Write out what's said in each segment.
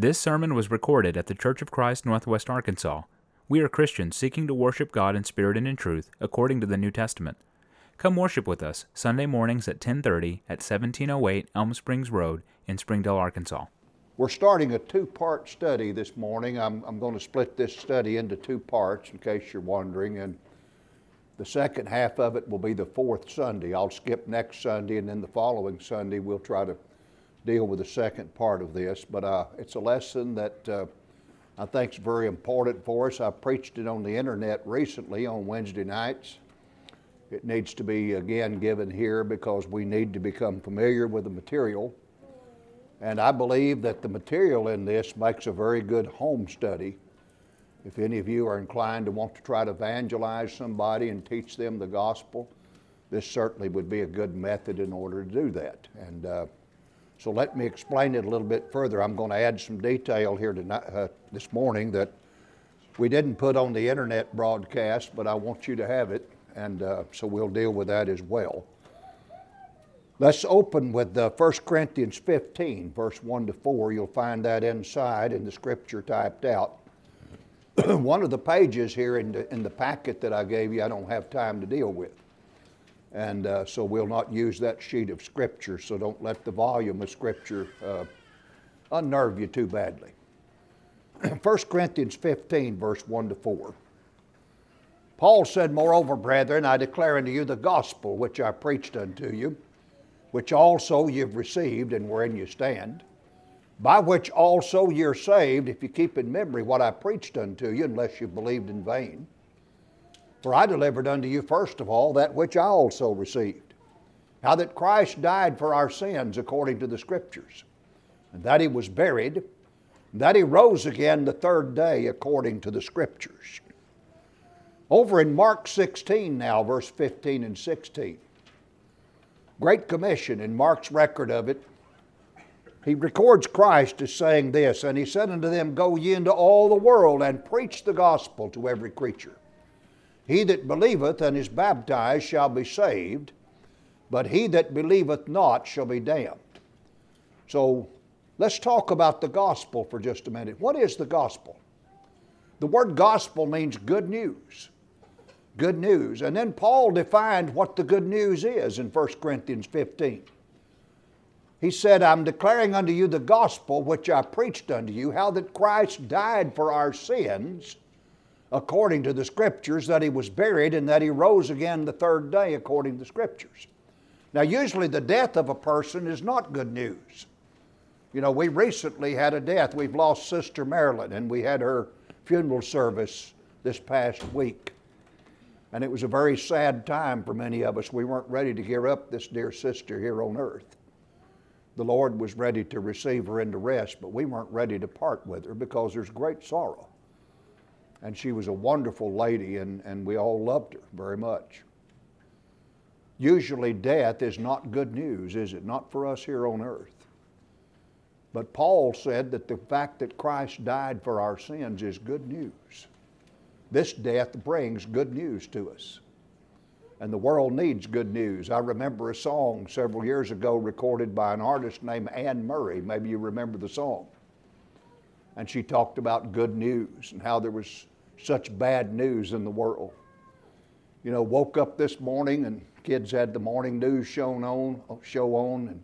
This sermon was recorded at the Church of Christ, Northwest Arkansas. We are Christians seeking to worship God in spirit and in truth, according to the New Testament. Come worship with us Sunday mornings at 10:30 at 1708 Elm Springs Road in Springdale, Arkansas. We're starting a two-part study this morning. I'm, I'm going to split this study into two parts in case you're wondering, and the second half of it will be the fourth Sunday. I'll skip next Sunday, and then the following Sunday we'll try to deal with the second part of this. But uh, it's a lesson that uh, I think is very important for us. I preached it on the internet recently on Wednesday nights. It needs to be again given here because we need to become familiar with the material. And I believe that the material in this makes a very good home study. If any of you are inclined to want to try to evangelize somebody and teach them the gospel, this certainly would be a good method in order to do that. And uh, so let me explain it a little bit further. I'm going to add some detail here tonight, uh, this morning that we didn't put on the internet broadcast, but I want you to have it and uh, so we'll deal with that as well. Let's open with uh, 1 Corinthians 15, verse 1 to 4. You'll find that inside in the scripture typed out. One of the pages here in the, in the packet that I gave you, I don't have time to deal with. And uh, so we'll not use that sheet of scripture, so don't let the volume of scripture uh, unnerve you too badly. 1 Corinthians 15, verse 1 to 4. Paul said, Moreover, brethren, I declare unto you the gospel which I preached unto you, which also you've received and wherein you stand, by which also you're saved, if you keep in memory what I preached unto you, unless you believed in vain. For I delivered unto you first of all that which I also received, how that Christ died for our sins according to the Scriptures, and that he was buried, and that he rose again the third day according to the Scriptures over in Mark 16 now, verse 15 and 16. Great Commission in Mark's record of it. He records Christ as saying this, and he said unto them, Go ye into all the world and preach the gospel to every creature. He that believeth and is baptized shall be saved, but he that believeth not shall be damned. So let's talk about the gospel for just a minute. What is the gospel? The word gospel means good news good news. And then Paul defined what the good news is in 1 Corinthians 15. He said, I'm declaring unto you the gospel which I preached unto you, how that Christ died for our sins according to the Scriptures, that he was buried, and that he rose again the third day according to the Scriptures. Now, usually the death of a person is not good news. You know, we recently had a death. We've lost Sister Marilyn, and we had her funeral service this past week. And it was a very sad time for many of us. We weren't ready to give up this dear sister here on earth. The Lord was ready to receive her into rest, but we weren't ready to part with her because there's great sorrow. And she was a wonderful lady, and, and we all loved her very much. Usually, death is not good news, is it? Not for us here on earth. But Paul said that the fact that Christ died for our sins is good news. This death brings good news to us. And the world needs good news. I remember a song several years ago recorded by an artist named Anne Murray. Maybe you remember the song. And she talked about good news and how there was such bad news in the world. You know, woke up this morning and kids had the morning news shown on, show on, and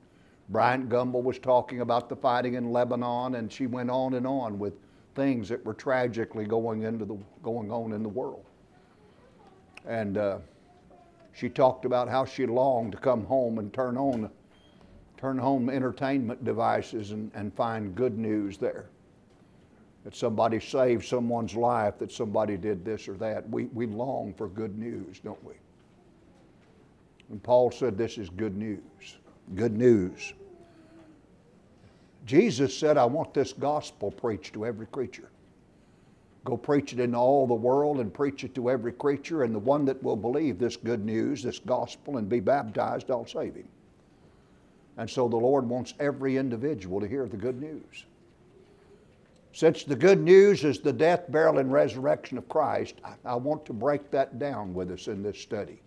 Bryant Gumbel was talking about the fighting in Lebanon, and she went on and on with things that were tragically going into the going on in the world. And uh, she talked about how she longed to come home and turn on turn home entertainment devices and, and find good news there. That somebody saved someone's life, that somebody did this or that. We, we long for good news, don't we? And Paul said this is good news. Good news. Jesus said, I want this gospel preached to every creature. Go preach it in all the world and preach it to every creature, and the one that will believe this good news, this gospel, and be baptized, I'll save him. And so the Lord wants every individual to hear the good news. Since the good news is the death, burial, and resurrection of Christ, I, want to break that down with us in this study.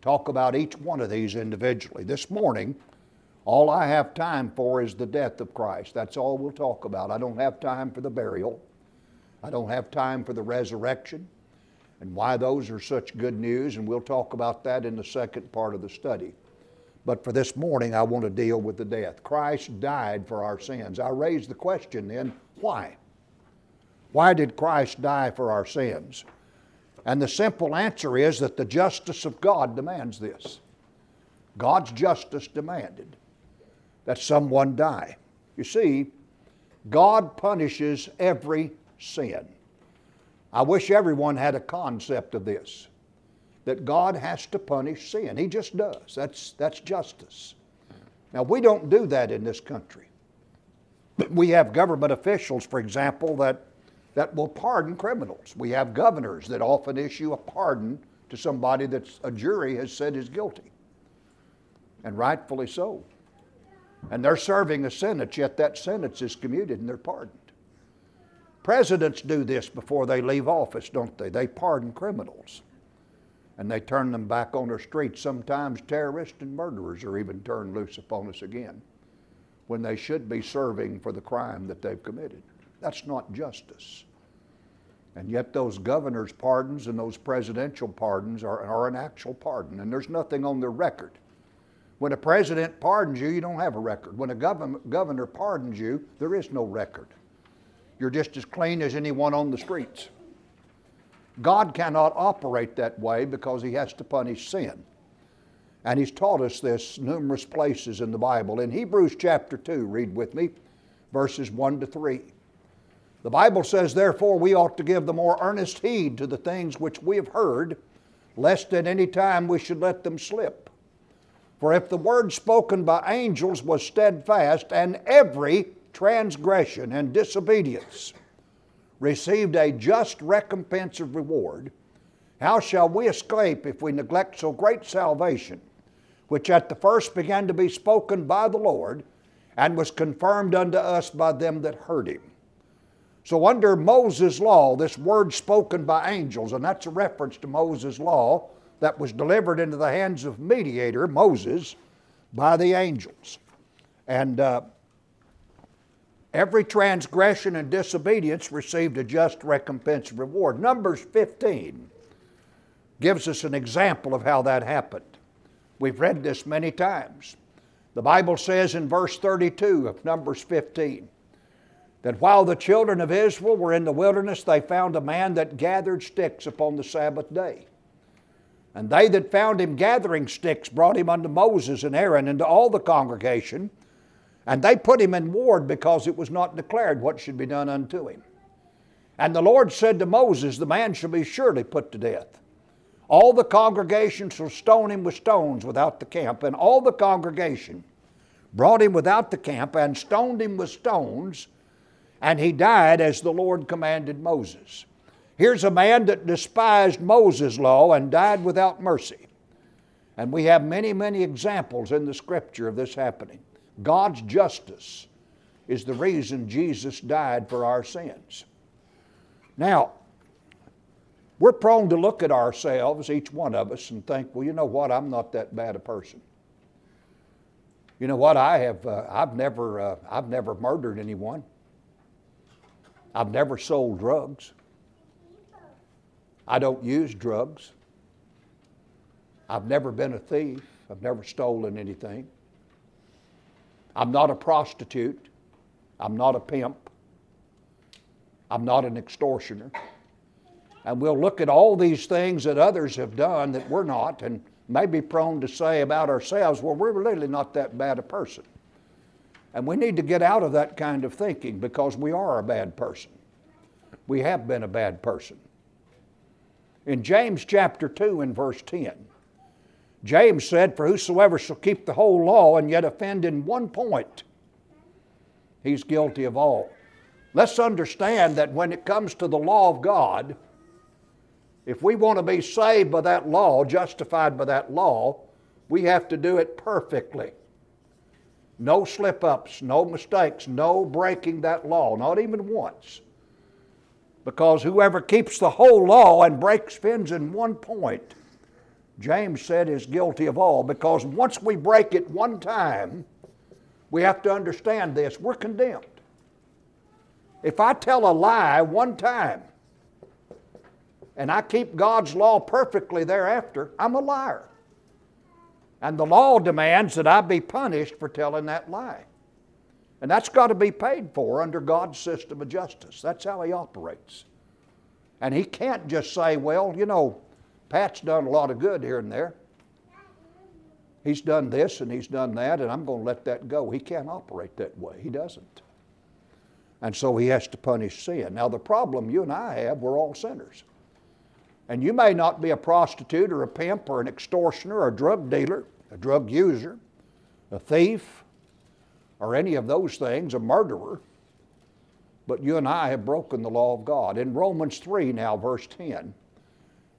Talk about each one of these individually. This morning, All I have time for is the death of Christ. That's all we'll talk about. I don't have time for the burial. I don't have time for the resurrection and why those are such good news, and we'll talk about that in the second part of the study. But for this morning, I want to deal with the death. Christ died for our sins. I raise the question then why? Why did Christ die for our sins? And the simple answer is that the justice of God demands this. God's justice demanded that someone die. You see, God punishes every sin. I wish everyone had a concept of this that God has to punish sin. He just does. That's, that's justice. Now, we don't do that in this country. We have government officials, for example, that, that will pardon criminals. We have governors that often issue a pardon to somebody that a jury has said is guilty, and rightfully so. And they're serving a sentence, yet that sentence is commuted and they're pardoned. Presidents do this before they leave office, don't they? They pardon criminals and they turn them back on the streets. Sometimes terrorists and murderers are even turned loose upon us again when they should be serving for the crime that they've committed. That's not justice. And yet, those governor's pardons and those presidential pardons are, are an actual pardon, and there's nothing on the record. When a president pardons you, you don't have a record. When a gov- governor pardons you, there is no record. You're just as clean as anyone on the streets. God cannot operate that way because He has to punish sin. And He's taught us this numerous places in the Bible. In Hebrews chapter 2, read with me, verses 1 to 3. The Bible says, Therefore, we ought to give the more earnest heed to the things which we have heard, lest at any time we should let them slip. For if the word spoken by angels was steadfast, and every transgression and disobedience received a just recompense of reward, how shall we escape if we neglect so great salvation, which at the first began to be spoken by the Lord, and was confirmed unto us by them that heard him? So, under Moses' law, this word spoken by angels, and that's a reference to Moses' law that was delivered into the hands of mediator, Moses, by the angels. And uh, Every transgression and disobedience received a just recompense and reward. Numbers 15 gives us an example of how that happened. We've read this many times. The Bible says in verse 32 of Numbers 15 that while the children of Israel were in the wilderness, they found a man that gathered sticks upon the Sabbath day. And they that found him gathering sticks brought him unto Moses and Aaron and to all the congregation and they put him in ward because it was not declared what should be done unto him. And the Lord said to Moses, The man shall be surely put to death. All the congregation shall stone him with stones without the camp. And all the congregation brought him without the camp and stoned him with stones. And he died as the Lord commanded Moses. Here's a man that despised Moses' law and died without mercy. And we have many, many examples in the scripture of this happening. God's justice is the reason Jesus died for our sins. Now, we're prone to look at ourselves, each one of us, and think, well, you know what, I'm not that bad a person. You know what, I have, uh, I've, never, uh, I've never murdered anyone. I've never sold drugs. I don't use drugs. I've never been a thief. I've never stolen anything. I'm not a prostitute. I'm not a pimp. I'm not an extortioner. And we'll look at all these things that others have done that we're not, and may be prone to say about ourselves, well, we're really not that bad a person. And we need to get out of that kind of thinking because we are a bad person. We have been a bad person. In James chapter 2 and verse 10, James said, For whosoever shall keep the whole law and yet offend in one point, he's guilty of all. Let's understand that when it comes to the law of God, if we want to be saved by that law, justified by that law, we have to do it perfectly. No slip ups, no mistakes, no breaking that law, not even once. Because whoever keeps the whole law and breaks fins in one point, James said is guilty of all because once we break it one time, We have to understand this. We're condemned. If I tell a lie one time and I keep God's law perfectly thereafter, I'm a liar. And the law demands that I be punished for telling that lie. And that's got to be paid for under God's system of justice. That's how He operates. And He can't just say, well, you know, Pat's done a lot of good here and there. He's done this and he's done that, and I'm going to let that go. He can't operate that way. He doesn't. And so he has to punish sin. Now, the problem you and I have, we're all sinners. And you may not be a prostitute or a pimp or an extortioner or a drug dealer, a drug user, a thief, or any of those things, a murderer, but you and I have broken the law of God. In Romans 3, now, verse 10,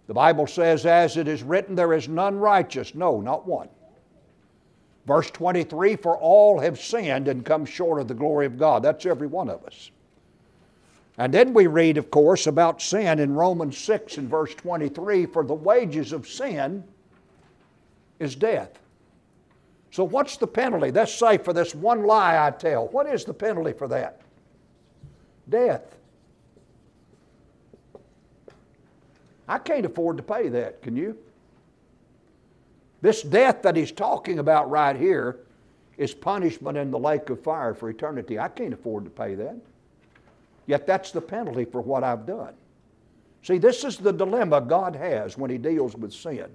the Bible says, As it is written, there is none righteous, no, not one. Verse 23 For all have sinned and come short of the glory of God. That's every one of us. And then we read, of course, about sin in Romans 6 and verse 23 For the wages of sin is death. So, what's the penalty? Let's say for this one lie I tell, what is the penalty for that? Death. I can't afford to pay that, can you? This death that he's talking about right here is punishment in the lake of fire for eternity. I can't afford to pay that. Yet that's the penalty for what I've done. See, this is the dilemma God has when he deals with sin.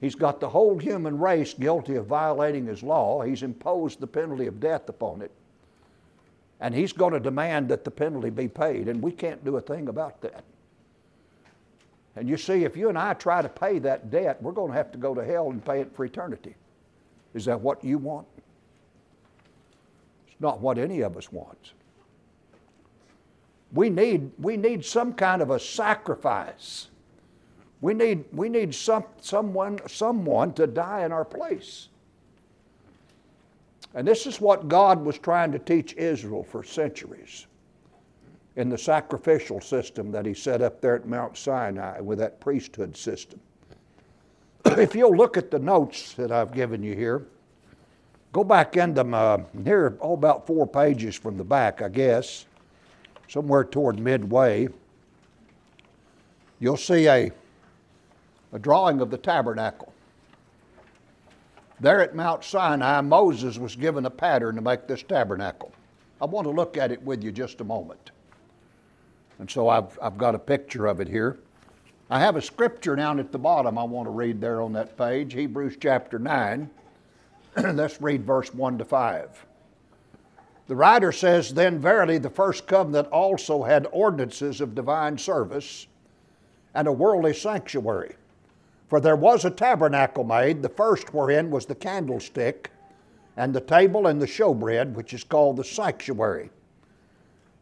He's got the whole human race guilty of violating his law. He's imposed the penalty of death upon it. And he's going to demand that the penalty be paid, and we can't do a thing about that. And you see, if you and I try to pay that debt, we're going to have to go to hell and pay it for eternity. Is that what you want? It's not what any of us wants. We need, we need some kind of a sacrifice. We need, we need some, someone, someone to die in our place. And this is what God was trying to teach Israel for centuries in the sacrificial system that he set up there at Mount Sinai with that priesthood system. if you'll look at the notes that I've given you here, go back in them uh, here, all about four pages from the back, I guess, somewhere toward midway. You'll see a, a drawing of the tabernacle. There at Mount Sinai, Moses was given a pattern to make this tabernacle. I want to look at it with you just a moment. And so I've, I've got a picture of it here. I have a scripture down at the bottom I want to read there on that page, Hebrews chapter 9. Let's read verse 1 to 5. The writer says, Then verily the first covenant also had ordinances of divine service and a worldly sanctuary. For there was a tabernacle made, the first wherein was the candlestick, and the table and the showbread, which is called the sanctuary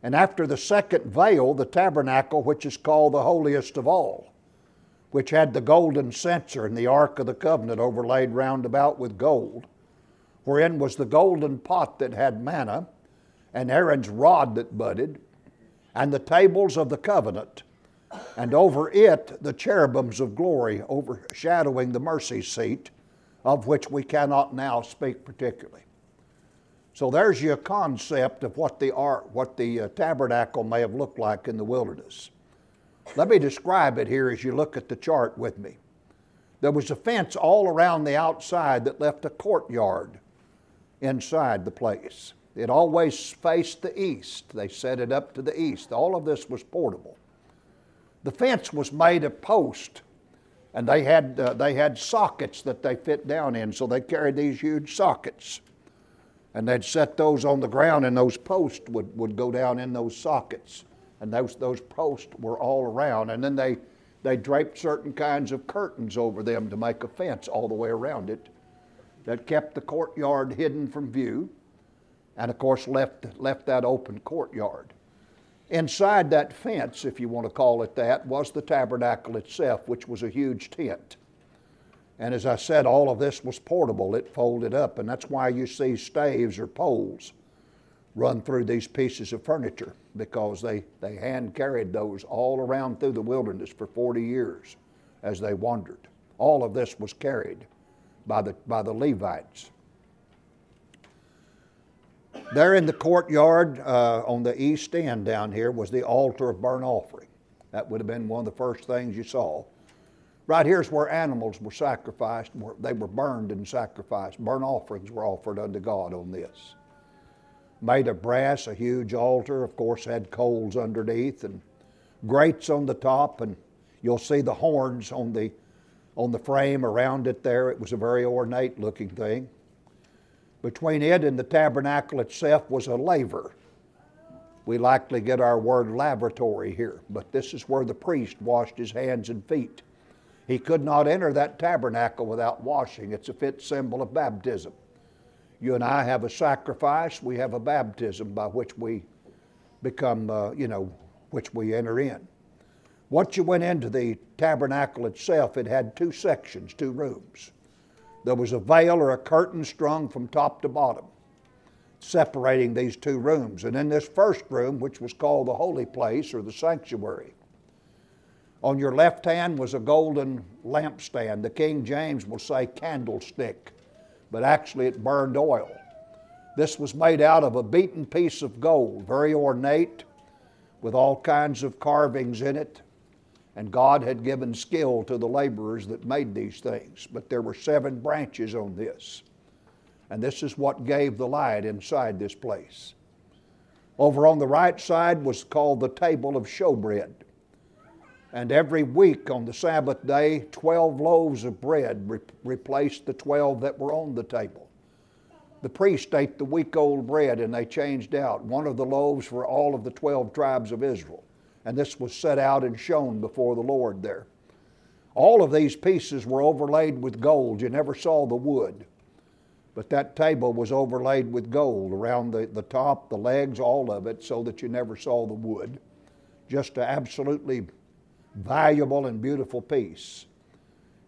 and after the second veil, the tabernacle, which is called the holiest of all, which had the golden censer and the ark of the covenant overlaid round about with gold, wherein was the golden pot that had manna, and Aaron's rod that budded, and the tables of the covenant, and over it the cherubims of glory overshadowing the mercy seat, of which we cannot now speak particularly. So there's your concept of what the art, what the uh, tabernacle may have looked like in the wilderness. Let me describe it here as you look at the chart with me. There was a fence all around the outside that left a courtyard inside the place. It always faced the east. They set it up to the east. All of this was portable. The fence was made of post, and they had, uh, they had sockets that they fit down in, so they carried these huge sockets and they'd set those on the ground, and those posts would, would go down in those sockets. And those, those posts were all around. And then they, they draped certain kinds of curtains over them to make a fence all the way around it that kept the courtyard hidden from view, and of course left, left that open courtyard. Inside that fence, if you want to call it that, was the tabernacle itself, which was a huge tent. And as I said, all of this was portable, it folded up, and that's why you see staves or poles run through these pieces of furniture because they, they hand carried those all around through the wilderness for 40 years as they wandered. All of this was carried by the, by the Levites. There in the courtyard uh, on the east end down here was the altar of burnt offering. That would have been one of the first things you saw. Right here is where animals were sacrificed. They were burned and sacrificed. Burnt offerings were offered unto God on this. Made of brass, a huge altar, of course, had coals underneath and grates on the top, and you'll see the horns on the, on the frame around it there. It was a very ornate looking thing. Between it and the tabernacle itself was a laver. We likely get our word laboratory here, but this is where the priest washed his hands and feet. He could not enter that tabernacle without washing. It's a fit symbol of baptism. You and I have a sacrifice, we have a baptism by which we become, uh, you know, which we enter in. Once you went into the tabernacle itself, it had two sections, two rooms. There was a veil or a curtain strung from top to bottom, separating these two rooms. And in this first room, which was called the holy place or the sanctuary, on your left hand was a golden lampstand. The King James will say candlestick, but actually it burned oil. This was made out of a beaten piece of gold, very ornate, with all kinds of carvings in it. And God had given skill to the laborers that made these things. But there were seven branches on this. And this is what gave the light inside this place. Over on the right side was called the table of showbread. And every week on the Sabbath day, 12 loaves of bread re- replaced the 12 that were on the table. The priest ate the week old bread and they changed out one of the loaves for all of the 12 tribes of Israel and this was set out and shown before the Lord there. All of these pieces were overlaid with gold. You never saw the wood. But that table was overlaid with gold around the, the top, the legs, all of it, so that you never saw the wood. Just an absolutely valuable and beautiful piece.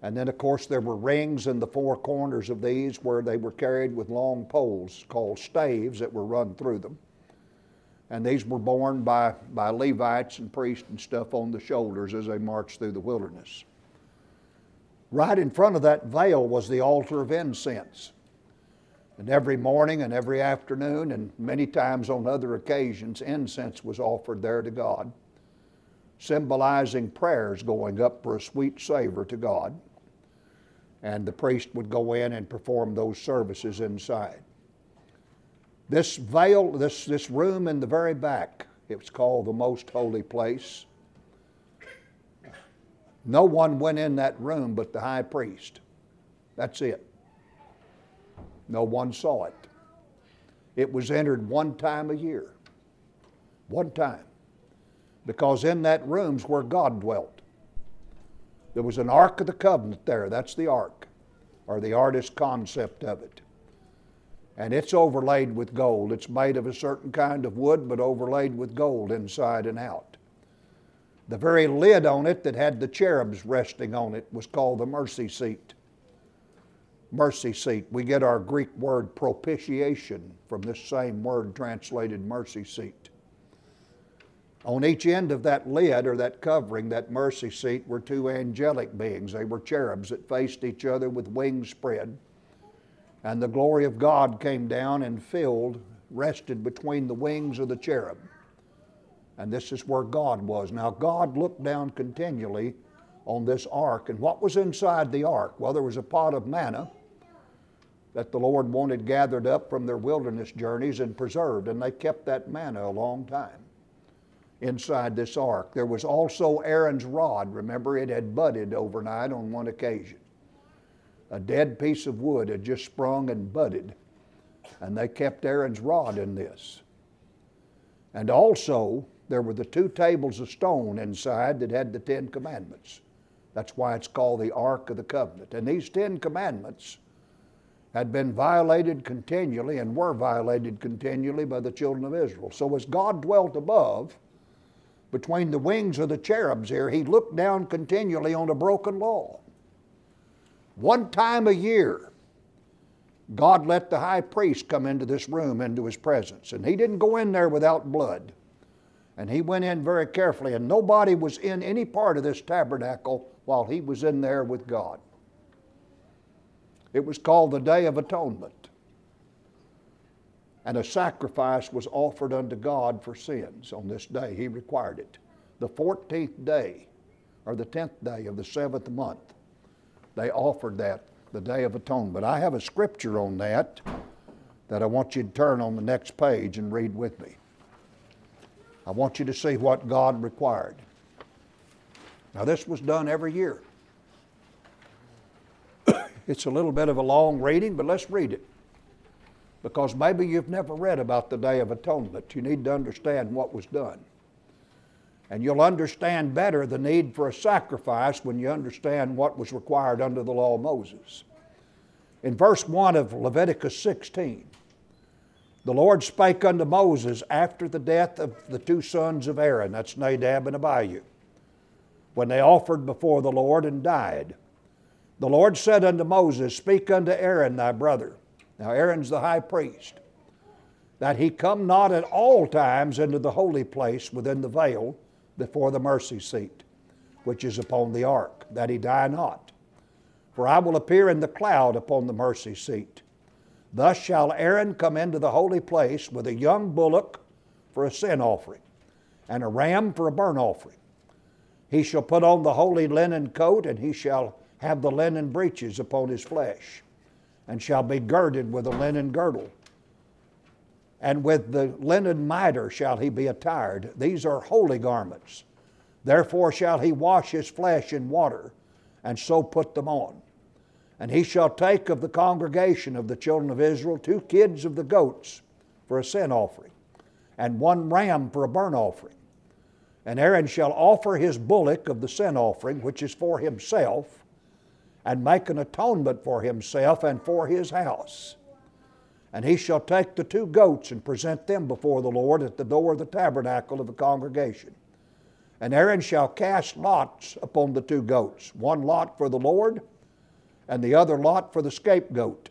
And then, of course, there were rings in the four corners of these where they were carried with long poles called staves that were run through them and these were borne by, by Levites and priests and stuff on the shoulders as they marched through the wilderness. Right in front of that veil was the altar of incense. And every morning and every afternoon, and many times on other occasions, incense was offered there to God, symbolizing prayers going up for a sweet savor to God. And the priest would go in and perform those services inside. This veil, this, this room in the very back, it was called the most holy place. No one went in that room but the high priest. That's it. No one saw it. It was entered one time a year. One time. Because in that room's where God dwelt. There was an Ark of the Covenant there. That's the Ark, or the artist concept of it and it's overlaid with gold. It's made of a certain kind of wood, but overlaid with gold inside and out. The very lid on it that had the cherubs resting on it was called the mercy seat. Mercy seat. We get our Greek word propitiation from this same word translated mercy seat. On each end of that lid or that covering, that mercy seat, were two angelic beings. They were cherubs that faced each other with wings spread and the glory of God came down and filled, rested between the wings of the cherub. And this is where God was. Now, God looked down continually on this ark. And what was inside the ark? Well, there was a pot of manna that the Lord wanted gathered up from their wilderness journeys and preserved. And they kept that manna a long time inside this ark. There was also Aaron's rod. Remember, it had budded overnight on one occasion a dead piece of wood had just sprung and budded, and they kept Aaron's rod in this. And also, there were the two tables of stone inside that had the Ten Commandments. That's why it's called the Ark of the Covenant. And these Ten Commandments had been violated continually and were violated continually by the children of Israel. So as God dwelt above, between the wings of the cherubs here, he looked down continually on a broken law. One time a year, God let the high priest come into this room, into his presence. And he didn't go in there without blood. And he went in very carefully, and nobody was in any part of this tabernacle while he was in there with God. It was called the Day of Atonement. and a sacrifice was offered unto God for sins on this day. He required it. The 14th day, or the 10th day of the seventh month, they offered that, the Day of Atonement. I have a scripture on that that I want you to turn on the next page and read with me. I want you to see what God required. Now, this was done every year. it's a little bit of a long reading, but let's read it. Because maybe you've never read about the Day of Atonement. You need to understand what was done. And you'll understand better the need for a sacrifice when you understand what was required under the law of Moses. In verse 1 of Leviticus 16, the Lord spake unto Moses after the death of the two sons of Aaron, that's Nadab and Abihu, when they offered before the Lord and died. The Lord said unto Moses, Speak unto Aaron thy brother. Now, Aaron's the high priest, that he come not at all times into the holy place within the veil before the mercy seat, which is upon the ark, that he die not. For I will appear in the cloud upon the mercy seat Thus shall Aaron come into the holy place with a young bullock for a sin offering, and a ram for a burnt offering. He shall put on the holy linen coat, and he shall have the linen breeches upon his flesh, and shall be girded with a linen girdle. And with the linen mitre shall he be attired. These are holy garments. Therefore shall he wash his flesh in water, and so put them on. And he shall take of the congregation of the children of Israel two kids of the goats for a sin offering, and one ram for a burnt offering. And Aaron shall offer his bullock of the sin offering, which is for himself, and make an atonement for himself and for his house. And he shall take the two goats and present them before the Lord at the door of the tabernacle of the congregation. And Aaron shall cast lots upon the two goats, one lot for the Lord and the other lot for the scapegoat.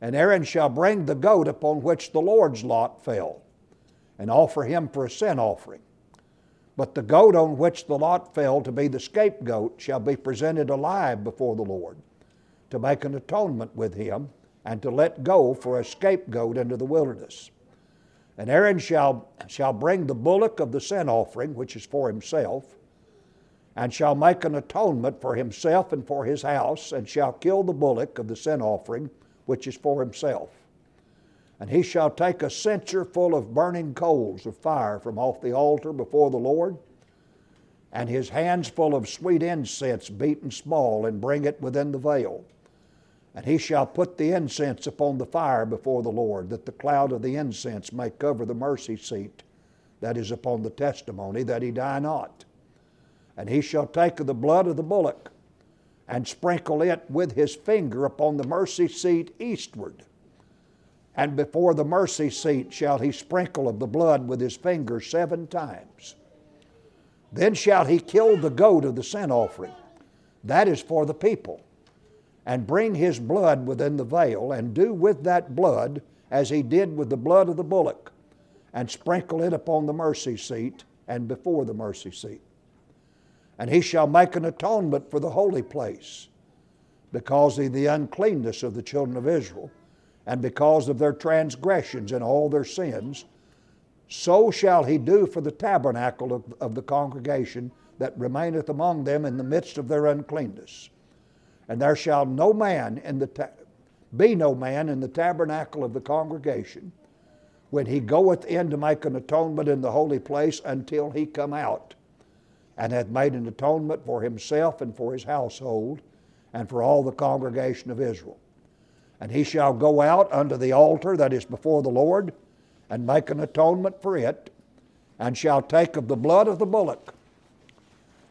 And Aaron shall bring the goat upon which the Lord's lot fell, and offer him for a sin offering. But the goat on which the lot fell to be the scapegoat shall be presented alive before the Lord, to make an atonement with him, and to let go for a scapegoat into the wilderness. And Aaron shall, shall bring the bullock of the sin offering, which is for himself, and shall make an atonement for himself and for his house, and shall kill the bullock of the sin offering, which is for himself. And he shall take a censer full of burning coals of fire from off the altar before the Lord, and his hands full of sweet incense beaten small, and bring it within the veil. And he shall put the incense upon the fire before the Lord, that the cloud of the incense may cover the mercy seat that is upon the testimony, that he die not. And he shall take of the blood of the bullock and sprinkle it with his finger upon the mercy seat eastward. And before the mercy seat shall he sprinkle of the blood with his finger seven times. Then shall he kill the goat of the sin offering. That is for the people. And bring his blood within the veil, and do with that blood as he did with the blood of the bullock, and sprinkle it upon the mercy seat and before the mercy seat and he shall make an atonement for the holy place because of the uncleanness of the children of Israel and because of their transgressions and all their sins. So shall he do for the tabernacle of, of the congregation that remaineth among them in the midst of their uncleanness. And there shall no man in the ta- be no man in the tabernacle of the congregation when he goeth in to make an atonement in the holy place until he come out and hath made an atonement for himself and for his household and for all the congregation of Israel. And he shall go out unto the altar that is before the Lord and make an atonement for it, and shall take of the blood of the bullock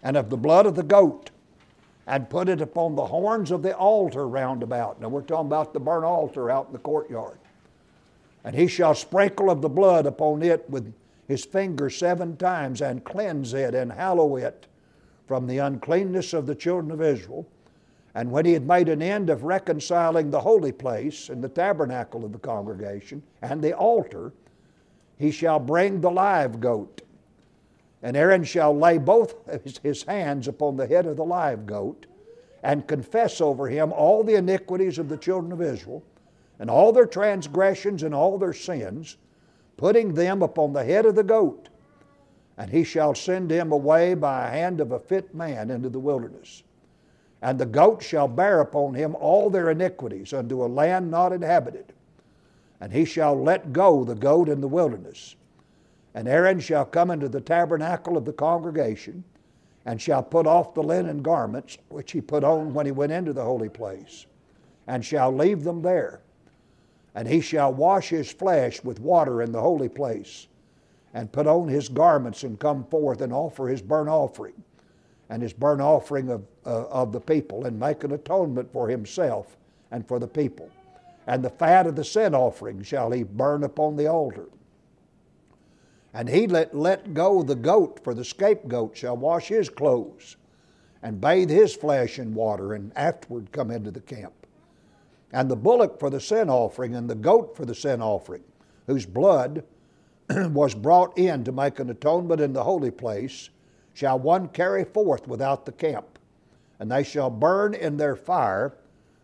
and of the blood of the goat and put it upon the horns of the altar round about. Now we're talking about the burnt altar out in the courtyard. And he shall sprinkle of the blood upon it with his finger seven times and cleanse it and hallow it from the uncleanness of the children of Israel. And when he had made an end of reconciling the holy place and the tabernacle of the congregation and the altar, he shall bring the live goat. And Aaron shall lay both his hands upon the head of the live goat and confess over him all the iniquities of the children of Israel and all their transgressions and all their sins, putting them upon the head of the goat. And he shall send him away by a hand of a fit man into the wilderness. And the goat shall bear upon him all their iniquities unto a land not inhabited. And he shall let go the goat in the wilderness. And Aaron shall come into the tabernacle of the congregation, and shall put off the linen garments which he put on when he went into the holy place, and shall leave them there. And he shall wash his flesh with water in the holy place, and put on his garments, and come forth and offer his burnt offering, and his burnt offering of, uh, of the people, and make an atonement for himself and for the people. And the fat of the sin offering shall he burn upon the altar. And he let, let go the goat, for the scapegoat shall wash his clothes, and bathe his flesh in water, and afterward come into the camp and the bullock for the sin offering, and the goat for the sin offering, whose blood was brought in to make an atonement in the holy place, shall one carry forth without the camp. And they shall burn in their fire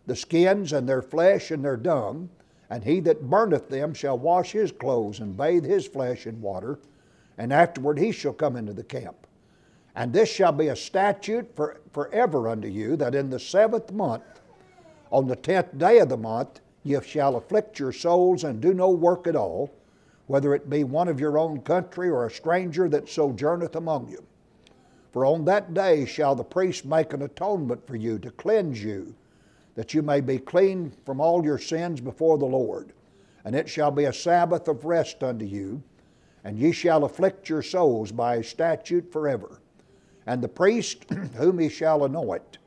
the skins and their flesh and their dung, and he that burneth them shall wash his clothes and bathe his flesh in water, and afterward he shall come into the camp. And this shall be a statute for, forever unto you, that in the seventh month on the tenth day of the month, ye shall afflict your souls and do no work at all, whether it be one of your own country or a stranger that sojourneth among you. For on that day shall the priest make an atonement for you to cleanse you, that you may be clean from all your sins before the Lord. And it shall be a Sabbath of rest unto you, and ye shall afflict your souls by a statute forever. And the priest whom he shall anoint,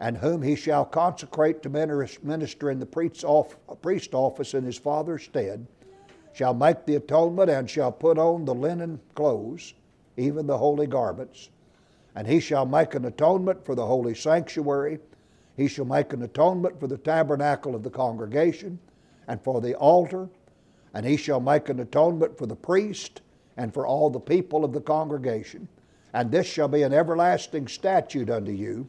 and whom he shall consecrate to minister in the priest's priest office in his father's stead, shall make the atonement and shall put on the linen clothes, even the holy garments. And he shall make an atonement for the holy sanctuary. He shall make an atonement for the tabernacle of the congregation and for the altar. And he shall make an atonement for the priest and for all the people of the congregation. And this shall be an everlasting statute unto you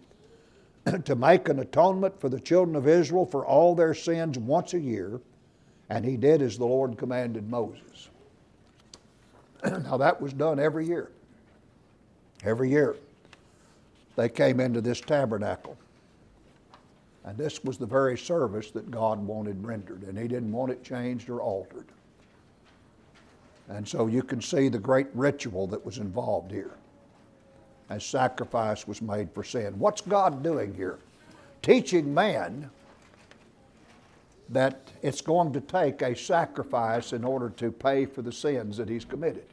to make an atonement for the children of Israel for all their sins once a year, and he did as the Lord commanded Moses. now that was done every year. Every year they came into this tabernacle. And this was the very service that God wanted rendered, and He didn't want it changed or altered. And so you can see the great ritual that was involved here as sacrifice was made for sin. What's God doing here? Teaching man that it's going to take a sacrifice in order to pay for the sins that he's committed,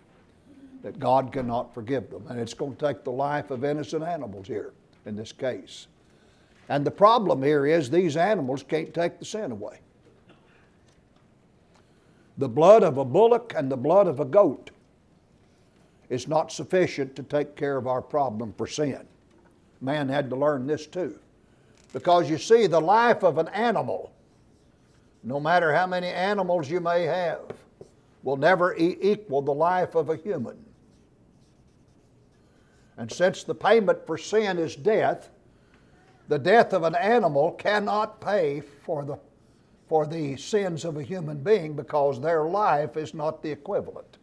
that God cannot forgive them. And it's going to take the life of innocent animals here in this case. And the problem here is these animals can't take the sin away. The blood of a bullock and the blood of a goat is not sufficient to take care of our problem for sin. Man had to learn this too. Because you see, the life of an animal, no matter how many animals you may have, will never e- equal the life of a human. And since the payment for sin is death, the death of an animal cannot pay for the, for the sins of a human being because their life is not the equivalent.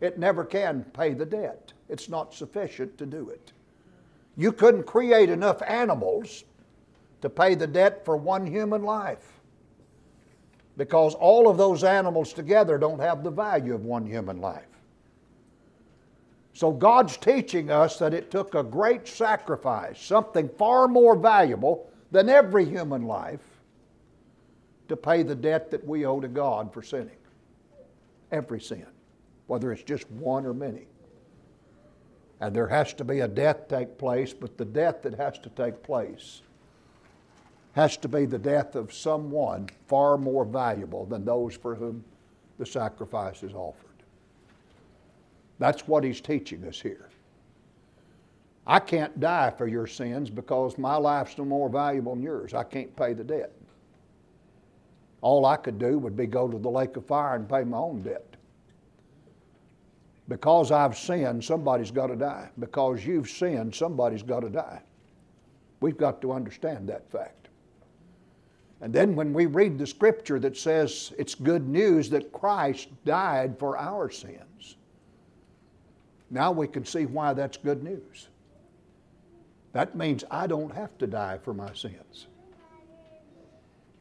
It never can pay the debt. It's not sufficient to do it. You couldn't create enough animals to pay the debt for one human life because all of those animals together don't have the value of one human life. So God's teaching us that it took a great sacrifice, something far more valuable than every human life, to pay the debt that we owe to God for sinning. Every sin whether it's just one or many. And there has to be a death take place, but the death that has to take place has to be the death of someone far more valuable than those for whom the sacrifice is offered. That's what he's teaching us here. I can't die for your sins because my life's no more valuable than yours. I can't pay the debt. All I could do would be go to the lake of fire and pay my own debt. Because I've sinned, somebody's got to die. Because you've sinned, somebody's got to die. We've got to understand that fact. And then when we read the scripture that says it's good news that Christ died for our sins, now we can see why that's good news. That means I don't have to die for my sins.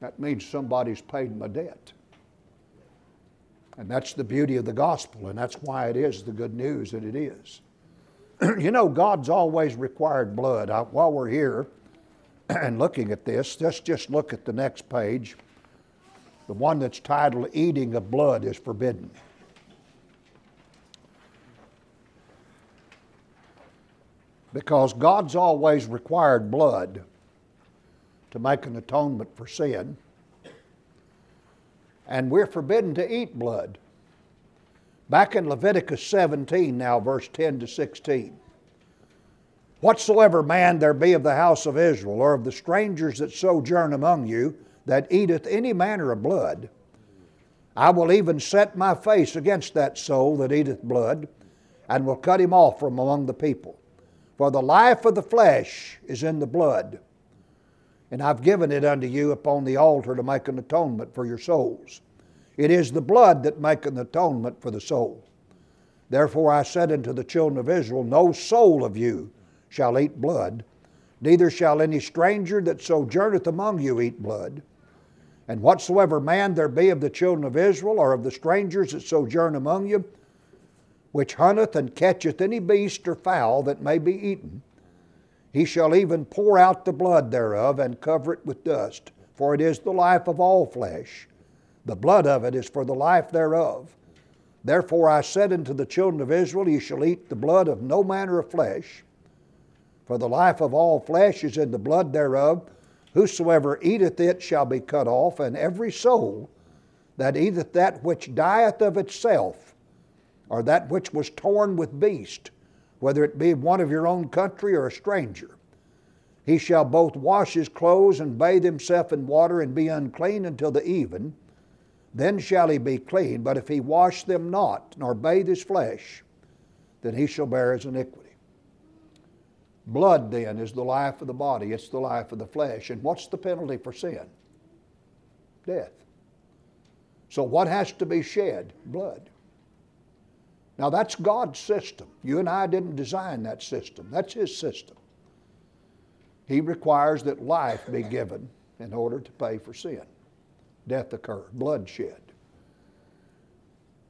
That means somebody's paid my debt. And that's the beauty of the gospel, and that's why it is the good news that it is. you know, God's always required blood. I, while we're here and looking at this, let's just look at the next page. The one that's titled Eating of Blood is Forbidden. Because God's always required blood to make an atonement for sin and we're forbidden to eat blood. Back in Leviticus 17, now, verse 10 to 16. Whatsoever man there be of the house of Israel, or of the strangers that sojourn among you, that eateth any manner of blood, I will even set my face against that soul that eateth blood, and will cut him off from among the people. For the life of the flesh is in the blood and I've given it unto you upon the altar to make an atonement for your souls. It is the blood that maketh an atonement for the soul. Therefore I said unto the children of Israel, No soul of you shall eat blood, neither shall any stranger that sojourneth among you eat blood. And whatsoever man there be of the children of Israel, or of the strangers that sojourn among you, which hunteth and catcheth any beast or fowl that may be eaten, he shall even pour out the blood thereof and cover it with dust, for it is the life of all flesh. The blood of it is for the life thereof. Therefore I said unto the children of Israel, Ye shall eat the blood of no manner of flesh, for the life of all flesh is in the blood thereof. Whosoever eateth it shall be cut off, and every soul that eateth that which dieth of itself, or that which was torn with beast, whether it be one of your own country or a stranger. He shall both wash his clothes and bathe himself in water and be unclean until the even. Then shall he be clean. But if he wash them not, nor bathe his flesh, then he shall bear his iniquity. Blood, then, is the life of the body, it's the life of the flesh. And what's the penalty for sin? Death. So, what has to be shed? Blood. Now, that's God's system. You and I didn't design that system, that's His system. He requires that life be given in order to pay for sin. Death occurred, bloodshed.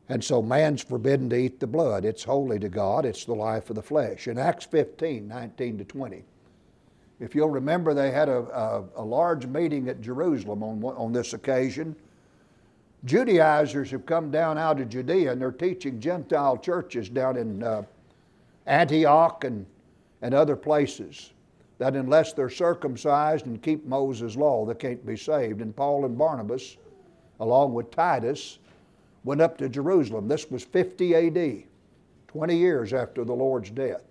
And so man's forbidden to eat the blood. It's holy to God, it's the life of the flesh. In Acts 15 19 to 20, if you'll remember, they had a, a, a large meeting at Jerusalem on, on this occasion Judaizers have come down out of Judea and they're teaching Gentile churches down in uh, Antioch and, and other places that unless they're circumcised and keep Moses' law, they can't be saved. And Paul and Barnabas, along with Titus, went up to Jerusalem. This was 50 AD, 20 years after the Lord's death.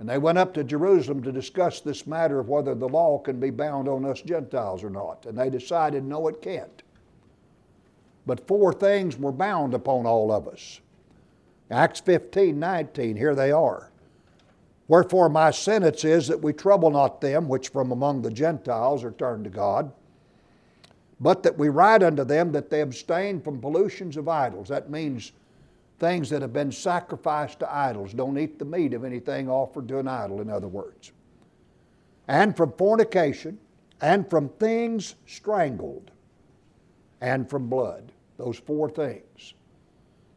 And they went up to Jerusalem to discuss this matter of whether the law can be bound on us Gentiles or not. And they decided, no, it can't. But four things were bound upon all of us. Acts 15, 19, here they are. Wherefore my sentence is that we trouble not them which from among the Gentiles are turned to God, but that we write unto them that they abstain from pollutions of idols. That means things that have been sacrificed to idols. Don't eat the meat of anything offered to an idol, in other words. And from fornication, and from things strangled, and from blood. Those four things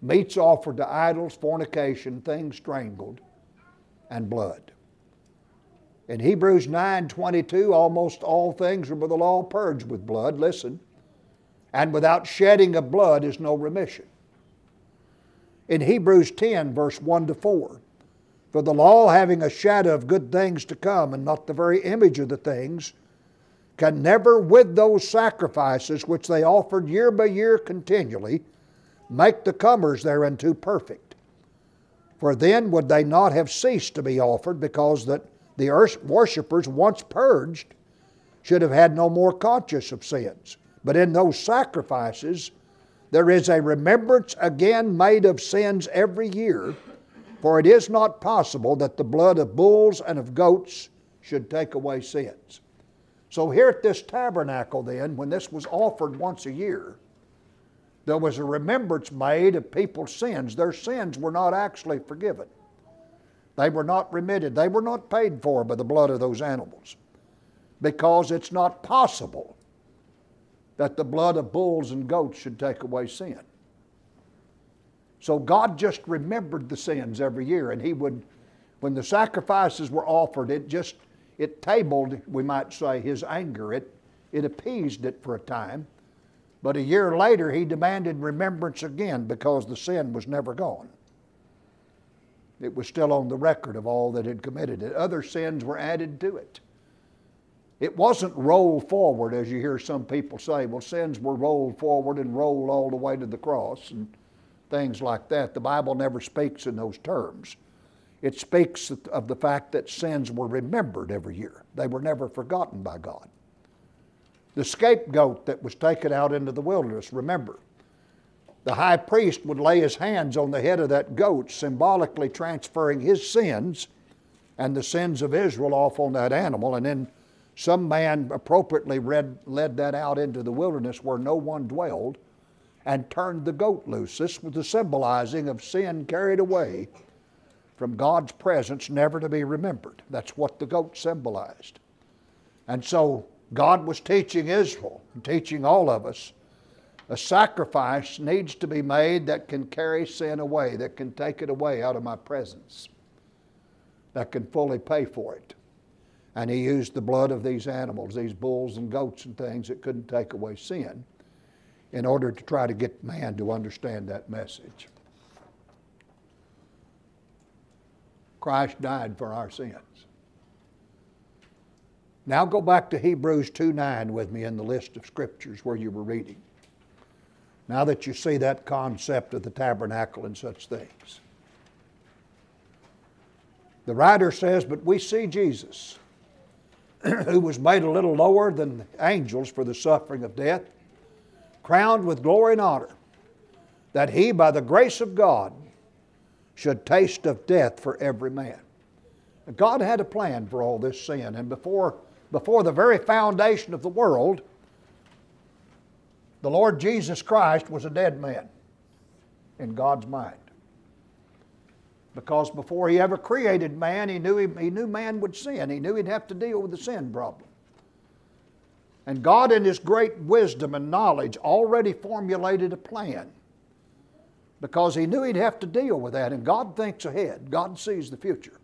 meats offered to idols, fornication, things strangled, and blood. In Hebrews 9:22, almost all things are by the law purged with blood. Listen. And without shedding of blood is no remission. In Hebrews 10, verse 1 to 4, for the law having a shadow of good things to come and not the very image of the things, can never, with those sacrifices which they offered year by year continually, make the comers thereunto perfect. For then would they not have ceased to be offered, because that the worshippers, once purged, should have had no more conscience of sins. But in those sacrifices, there is a remembrance again made of sins every year, for it is not possible that the blood of bulls and of goats should take away sins. So, here at this tabernacle, then, when this was offered once a year, there was a remembrance made of people's sins. Their sins were not actually forgiven, they were not remitted, they were not paid for by the blood of those animals because it's not possible that the blood of bulls and goats should take away sin. So God just remembered the sins every year, and He would, when the sacrifices were offered, it just it tabled, we might say, His anger. It it appeased it for a time, but a year later He demanded remembrance again because the sin was never gone. It was still on the record of all that had committed it. Other sins were added to it. It wasn't rolled forward, as you hear some people say. Well, sins were rolled forward and rolled all the way to the cross and things like that. The Bible never speaks in those terms. It speaks of the fact that sins were remembered every year, they were never forgotten by God. The scapegoat that was taken out into the wilderness, remember, the high priest would lay his hands on the head of that goat, symbolically transferring his sins and the sins of Israel off on that animal, and then some man appropriately read, led that out into the wilderness where no one dwelled and turned the goat loose. This was the symbolizing of sin carried away from God's presence, never to be remembered. That's what the goat symbolized. And so God was teaching Israel, teaching all of us, a sacrifice needs to be made that can carry sin away, that can take it away out of my presence, that can fully pay for it. And he used the blood of these animals, these bulls and goats and things that couldn't take away sin, in order to try to get man to understand that message. Christ died for our sins. Now go back to Hebrews 2 9 with me in the list of scriptures where you were reading. Now that you see that concept of the tabernacle and such things. The writer says, But we see Jesus who was made a little lower than angels for the suffering of death, crowned with glory and honor, that he, by the grace of God, should taste of death for every man. God had a plan for all this sin, and before, before the very foundation of the world, the Lord Jesus Christ was a dead man in God's mind. Because before he ever created man, he knew, he, he knew man would sin. He knew he'd have to deal with the sin problem. And God, in his great wisdom and knowledge, already formulated a plan because he knew he'd have to deal with that. And God thinks ahead, God sees the future.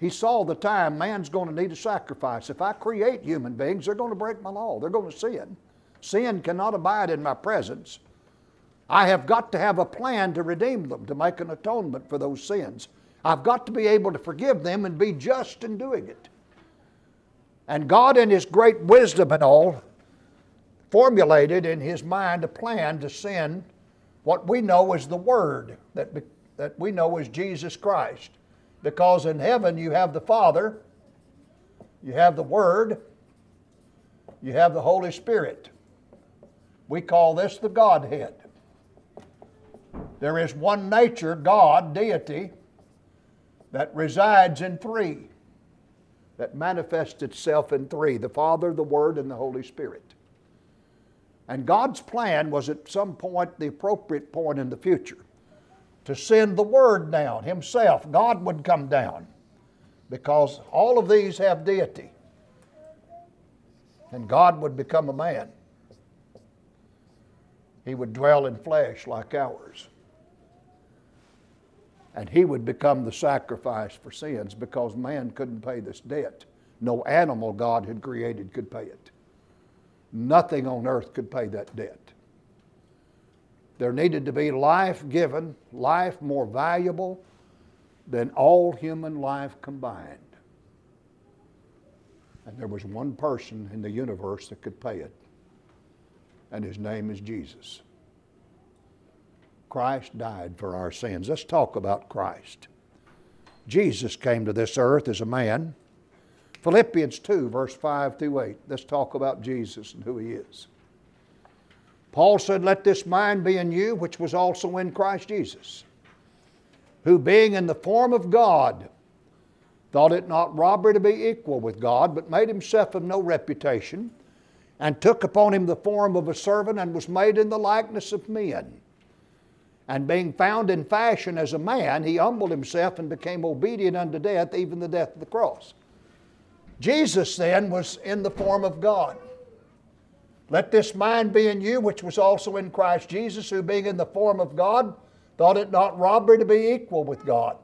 He saw the time man's going to need a sacrifice. If I create human beings, they're going to break my law, they're going to sin. Sin cannot abide in my presence. I have got to have a plan to redeem them, to make an atonement for those sins. I've got to be able to forgive them and be just in doing it. And God, in His great wisdom and all, formulated in His mind a plan to send what we know is the Word, that, that we know is Jesus Christ. Because in heaven you have the Father, you have the Word, you have the Holy Spirit. We call this the Godhead. There is one nature, God, deity, that resides in three, that manifests itself in three the Father, the Word, and the Holy Spirit. And God's plan was at some point, the appropriate point in the future, to send the Word down Himself. God would come down because all of these have deity. And God would become a man. He would dwell in flesh like ours. And he would become the sacrifice for sins because man couldn't pay this debt. No animal God had created could pay it. Nothing on earth could pay that debt. There needed to be life given, life more valuable than all human life combined. And there was one person in the universe that could pay it and his name is Jesus. Christ died for our sins. Let's talk about Christ. Jesus came to this earth as a man. Philippians 2, verse 5 through 8. Let's talk about Jesus and who he is. Paul said, Let this mind be in you, which was also in Christ Jesus, who being in the form of God, thought it not robbery to be equal with God, but made himself of no reputation, and took upon him the form of a servant, and was made in the likeness of men. And being found in fashion as a man, he humbled himself and became obedient unto death, even the death of the cross. Jesus then was in the form of God. Let this mind be in you, which was also in Christ Jesus, who being in the form of God, thought it not robbery to be equal with God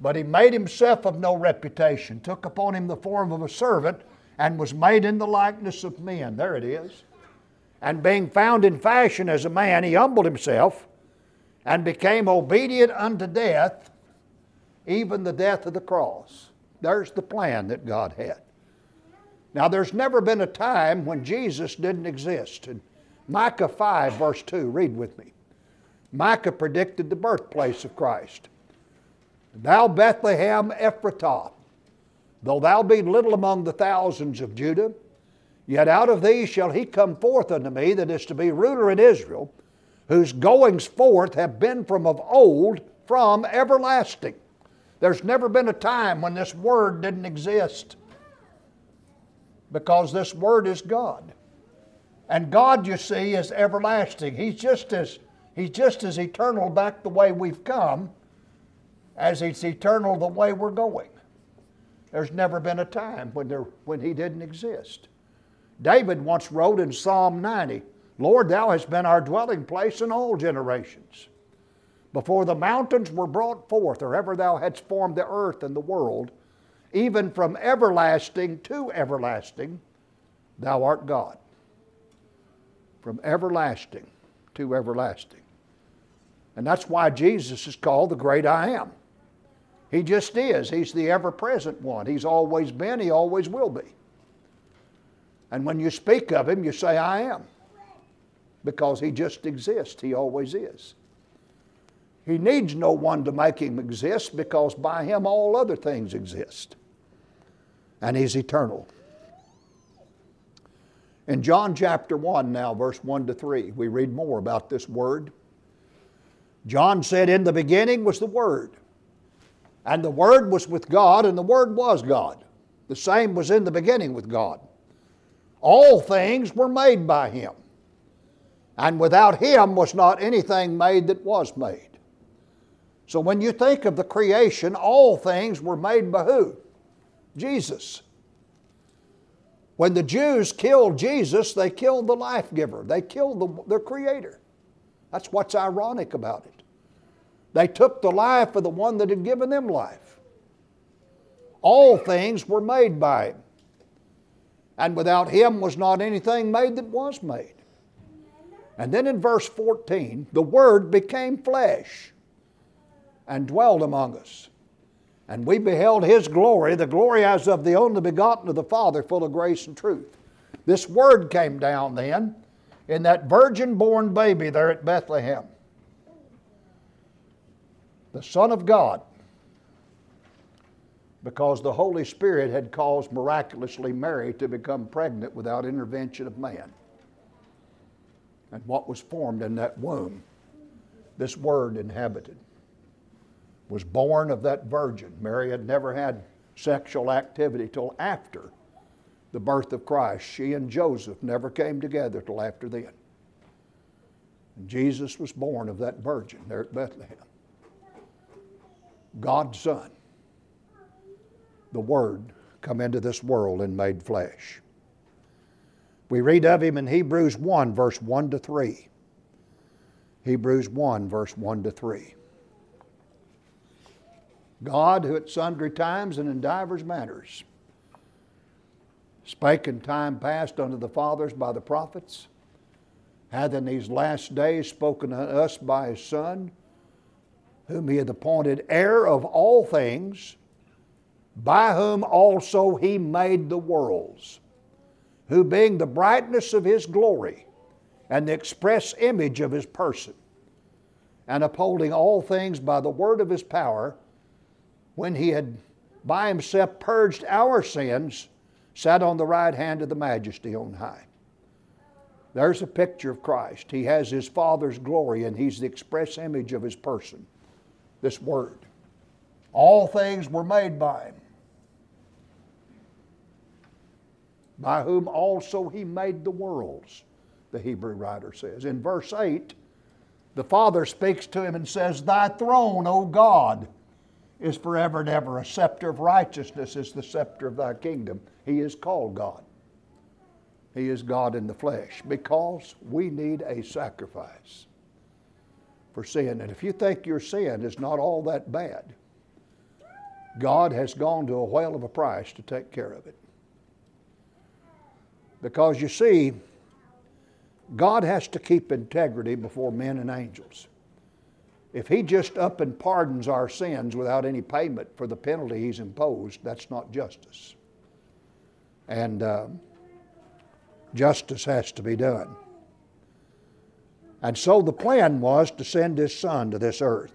but he made himself of no reputation, took upon him the form of a servant, and was made in the likeness of men. There it is. And being found in fashion as a man, he humbled himself and became obedient unto death, even the death of the cross. There's the plan that God had. Now, there's never been a time when Jesus didn't exist. In Micah 5, verse 2, read with me. Micah predicted the birthplace of Christ. Thou Bethlehem Ephratah, though thou be little among the thousands of Judah, yet out of thee shall he come forth unto me that is to be ruler in Israel, whose goings forth have been from of old, from everlasting. There's never been a time when this word didn't exist because this word is God. And God, you see, is everlasting. He's just as, he's just as eternal back the way we've come as He's eternal the way we're going. There's never been a time when, there, when he didn't exist. David once wrote in Psalm 90 Lord, thou hast been our dwelling place in all generations. Before the mountains were brought forth, or ever thou hadst formed the earth and the world, even from everlasting to everlasting, thou art God. From everlasting to everlasting. And that's why Jesus is called the great I am. He just is. He's the ever present one. He's always been, He always will be. And when you speak of Him, you say, I am. Because He just exists. He always is. He needs no one to make Him exist because by Him all other things exist. And He's eternal. In John chapter 1, now, verse 1 to 3, we read more about this Word. John said, In the beginning was the Word and the Word was with God, and the Word was God. The same was in the beginning with God. All things were made by Him, and without Him was not anything made that was made. So when you think of the creation, all things were made by who? Jesus. When the Jews killed Jesus, they killed the life giver, they killed the, the Creator. That's what's ironic about it. They took the life of the one that had given them life. All things were made by him. And without him was not anything made that was made. And then in verse 14, the Word became flesh and dwelled among us. And we beheld his glory, the glory as of the only begotten of the Father, full of grace and truth. This Word came down then in that virgin born baby there at Bethlehem the Son of God, because the Holy Spirit had caused miraculously Mary to become pregnant without intervention of man. And what was formed in that womb, this Word inhabited, was born of that virgin. Mary had never had sexual activity till after the birth of Christ. She and Joseph never came together till after then. And Jesus was born of that virgin there at Bethlehem. God's Son, the Word, come into this world and made flesh. We read of him in Hebrews 1, verse 1 to 3. Hebrews 1, verse 1 to 3. God, who at sundry times and in divers manners spake in time past unto the fathers by the prophets, hath in these last days spoken unto us by his Son whom he hath appointed heir of all things, by whom also he made the worlds, who being the brightness of his glory and the express image of his person, and upholding all things by the word of his power, when he had by himself purged our sins, sat on the right hand of the majesty on high. There's a picture of Christ. He has his Father's glory, and he's the express image of his person this word. All things were made by him, by whom also he made the worlds, the Hebrew writer says. In verse 8, the Father speaks to him and says, Thy throne, O God, is forever and ever. A scepter of righteousness is the scepter of thy kingdom. He is called God. He is God in the flesh because we need a sacrifice for sin. And if you think your sin is not all that bad, God has gone to a whale of a price to take care of it. Because you see, God has to keep integrity before men and angels. If He just up and pardons our sins without any payment for the penalty He's imposed, that's not justice. And uh, justice has to be done. And so the plan was to send his son to this earth.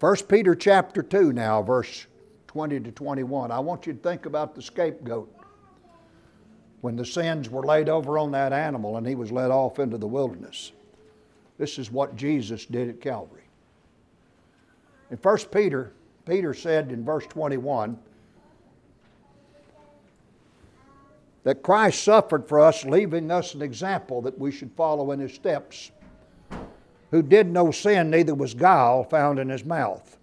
1 Peter chapter 2 now, verse 20 to 21. I want you to think about the scapegoat. When the sins were laid over on that animal and he was led off into the wilderness. This is what Jesus did at Calvary. In 1 Peter, Peter said in verse 21, that Christ suffered for us, leaving us an example that we should follow in his steps, who did no sin, neither was guile found in his mouth.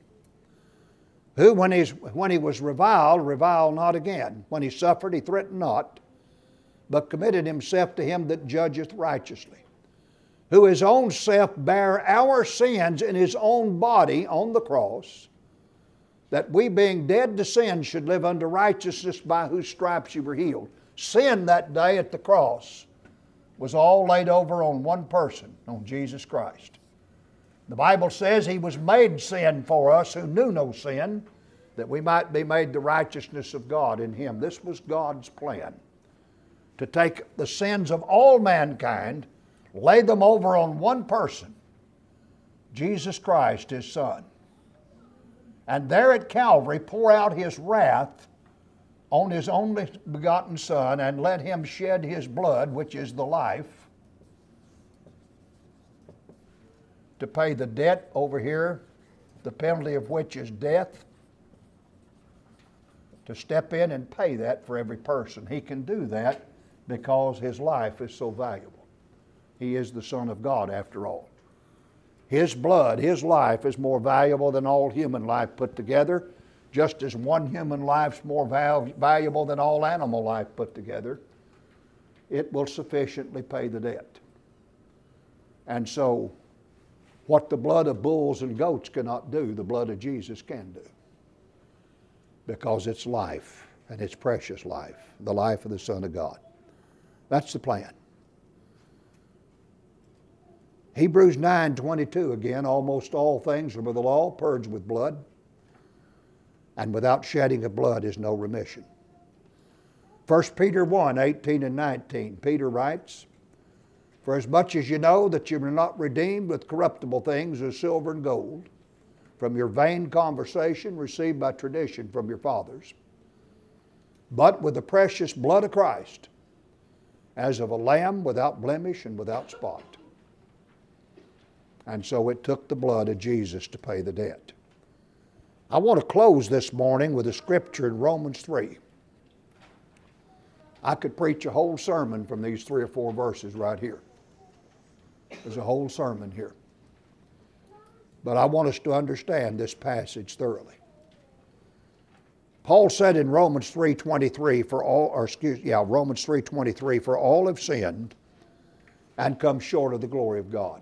Who, when, he's, when he was reviled, reviled not again. When he suffered, he threatened not, but committed himself to him that judgeth righteously. Who his own self bare our sins in his own body on the cross, that we, being dead to sin, should live unto righteousness, by whose stripes you were healed. Sin that day at the cross was all laid over on one person, on Jesus Christ. The Bible says he was made sin for us who knew no sin, that we might be made the righteousness of God in him. This was God's plan to take the sins of all mankind, lay them over on one person, Jesus Christ, his Son. And there at Calvary, pour out his wrath on his only begotten Son and let him shed his blood, which is the life, to pay the debt over here, the penalty of which is death, to step in and pay that for every person. He can do that because his life is so valuable. He is the Son of God, after all. His blood, his life is more valuable than all human life put together just as one human life's more val- valuable than all animal life put together, it will sufficiently pay the debt. And so, what the blood of bulls and goats cannot do, the blood of Jesus can do. Because it's life, and it's precious life, the life of the Son of God. That's the plan. Hebrews 9:22 again, almost all things are by the law, purged with blood and without shedding of blood is no remission. 1 Peter 1 18 and 19, Peter writes, For as much as you know that you were not redeemed with corruptible things as silver and gold, from your vain conversation received by tradition from your fathers, but with the precious blood of Christ, as of a lamb without blemish and without spot. And so it took the blood of Jesus to pay the debt. I want to close this morning with a scripture in Romans 3. I could preach a whole sermon from these three or four verses right here. There's a whole sermon here. But I want us to understand this passage thoroughly. Paul said in Romans 3:23 for all or excuse yeah, Romans 3:23 for all have sinned and come short of the glory of God.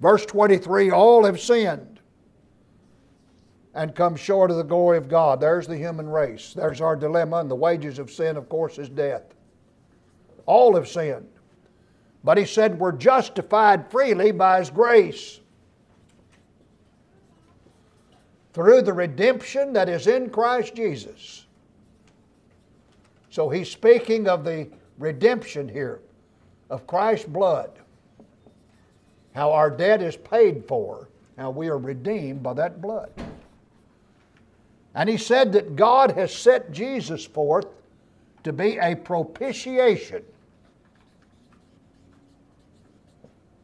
Verse 23 All have sinned and come short of the glory of God. There's the human race. There's our dilemma, and the wages of sin, of course, is death. All have sinned. But he said we're justified freely by his grace. through the redemption that is in Christ Jesus. So he's speaking of the redemption here of Christ's blood. How our debt is paid for, how we are redeemed by that blood. And he said that God has set Jesus forth to be a propitiation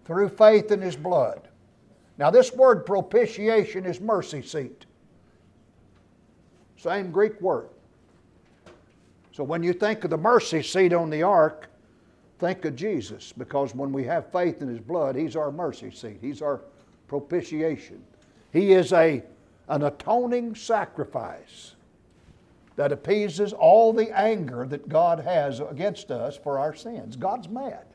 through faith in his blood. Now, this word propitiation is mercy seat. Same Greek word. So, when you think of the mercy seat on the ark, think of Jesus because when we have faith in his blood, he's our mercy seat, he's our propitiation. He is a, an atoning sacrifice that appeases all the anger that God has against us for our sins. God's mad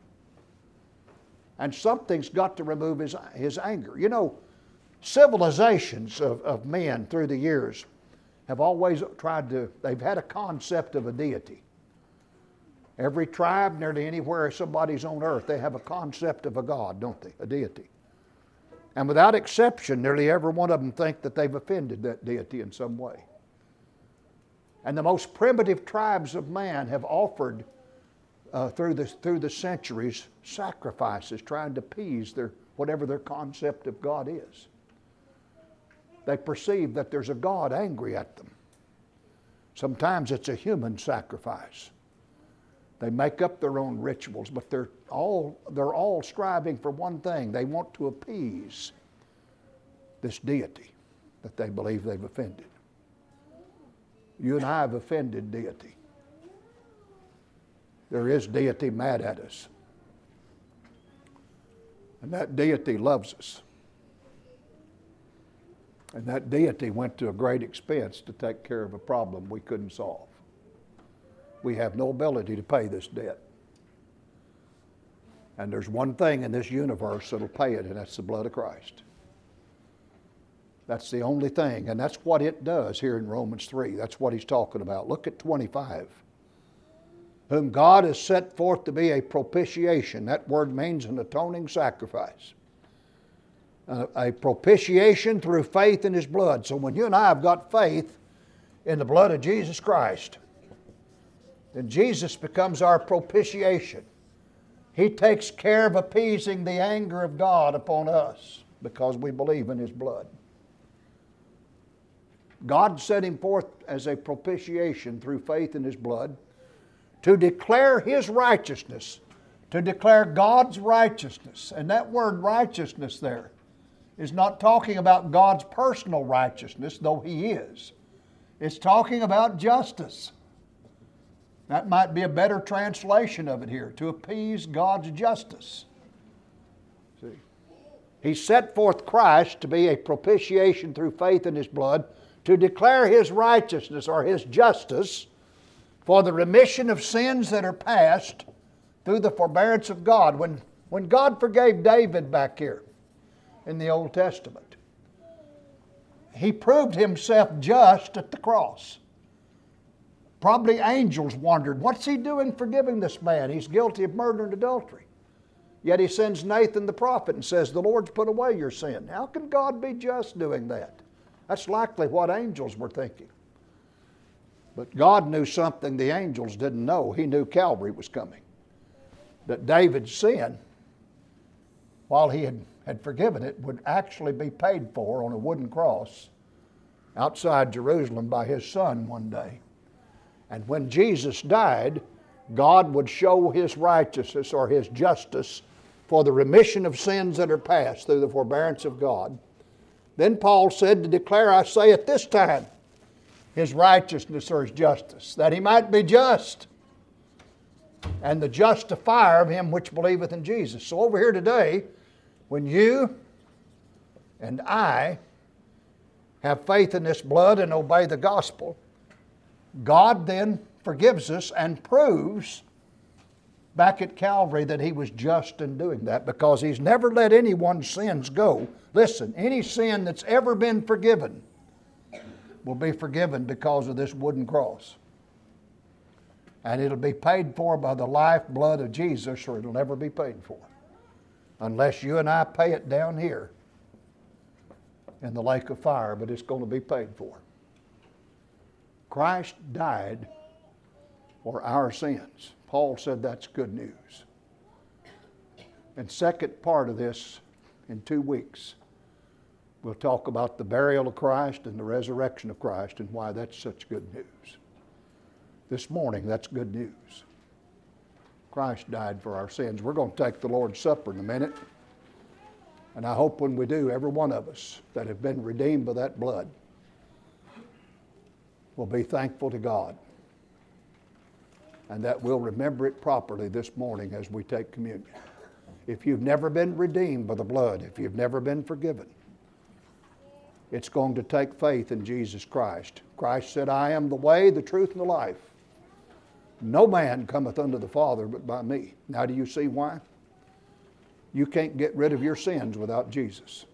and something's got to remove his, his anger. You know, civilizations of, of men through the years have always tried to, they've had a concept of a deity. Every tribe, nearly anywhere somebody's on earth, they have a concept of a God, don't they? A deity. And without exception, nearly every one of them think that they've offended that deity in some way. And the most primitive tribes of man have offered uh, through, the, through the centuries sacrifices trying to appease their, whatever their concept of God is. They perceive that there's a God angry at them. Sometimes it's a human sacrifice. They make up their own rituals, but they're all, they're all striving for one thing. They want to appease this deity that they believe they've offended. You and I have offended deity there is deity mad at us. And that deity loves us. And that deity went to a great expense to take care of a problem we couldn't solve. We have no ability to pay this debt. And there's one thing in this universe that'll pay it, and that's the blood of Christ. That's the only thing, and that's what it does here in Romans 3. That's what he's talking about. Look at 25 whom God has set forth to be a propitiation. That word means an atoning sacrifice. Uh, a propitiation through faith in His blood. So when you and I have got faith in the blood of Jesus Christ, then Jesus becomes our propitiation. He takes care of appeasing the anger of God upon us because we believe in His blood. God set Him forth as a propitiation through faith in His blood to declare His righteousness, to declare God's righteousness. And that word righteousness there is not talking about God's personal righteousness, though He is. It's talking about justice. That might be a better translation of it here to appease God's justice. See? He set forth Christ to be a propitiation through faith in His blood, to declare His righteousness or His justice for the remission of sins that are past through the forbearance of God. When, when God forgave David back here in the Old Testament, he proved himself just at the cross. Probably angels wondered, what's he doing forgiving this man? He's guilty of murder and adultery. Yet he sends Nathan the prophet and says, The Lord's put away your sin. How can God be just doing that? That's likely what angels were thinking. But God knew something the angels didn't know. He knew Calvary was coming. That David's sin, while he had, had forgiven it, would actually be paid for on a wooden cross outside Jerusalem by his son one day. And when Jesus died, God would show his righteousness or his justice for the remission of sins that are past through the forbearance of God. Then Paul said, To declare, I say at this time, his righteousness or his justice, that he might be just, and the justifier of him which believeth in Jesus. So, over here today, when you and I have faith in this blood and obey the gospel, God then forgives us and proves back at Calvary that He was just in doing that because He's never let anyone's sins go. Listen, any sin that's ever been forgiven will be forgiven because of this wooden cross. And it'll be paid for by the life blood of Jesus, or it'll never be paid for. Unless you and I pay it down here in the lake of fire, but it's going to be paid for. Christ died for our sins. Paul said that's good news. And second part of this in two weeks, we'll talk about the burial of Christ and the resurrection of Christ and why that's such good news. This morning, that's good news. Christ died for our sins. We're going to take the Lord's Supper in a minute. And I hope when we do, every one of us that have been redeemed by that blood will be thankful to God. And that we'll remember it properly this morning as we take communion. If you've never been redeemed by the blood, if you've never been forgiven, it's going to take faith in Jesus Christ. Christ said, I am the way, the truth, and the life. No man cometh unto the Father but by me. Now, do you see why? You can't get rid of your sins without Jesus.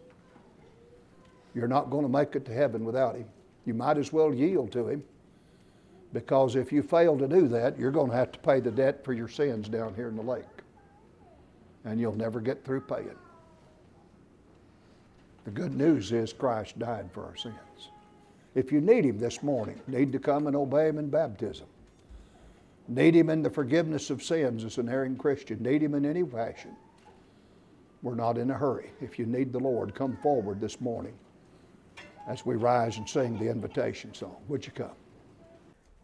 You're not going to make it to heaven without Him. You might as well yield to Him because if you fail to do that, you're going to have to pay the debt for your sins down here in the lake. And you'll never get through paying. The good news is Christ died for our sins. If you need Him this morning, need to come and obey Him in baptism, need Him in the forgiveness of sins as an erring Christian, need Him in any fashion, we're not in a hurry. If you need the Lord, come forward this morning as we rise and sing the invitation song. Would you come?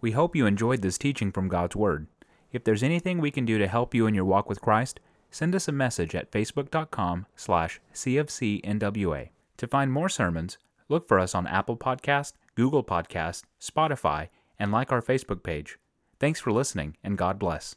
We hope you enjoyed this teaching from God's Word. If there's anything we can do to help you in your walk with Christ, send us a message at facebook.com slash cfcnwa. To find more sermons, look for us on Apple Podcast, Google Podcast, Spotify, and like our Facebook page. Thanks for listening, and God bless.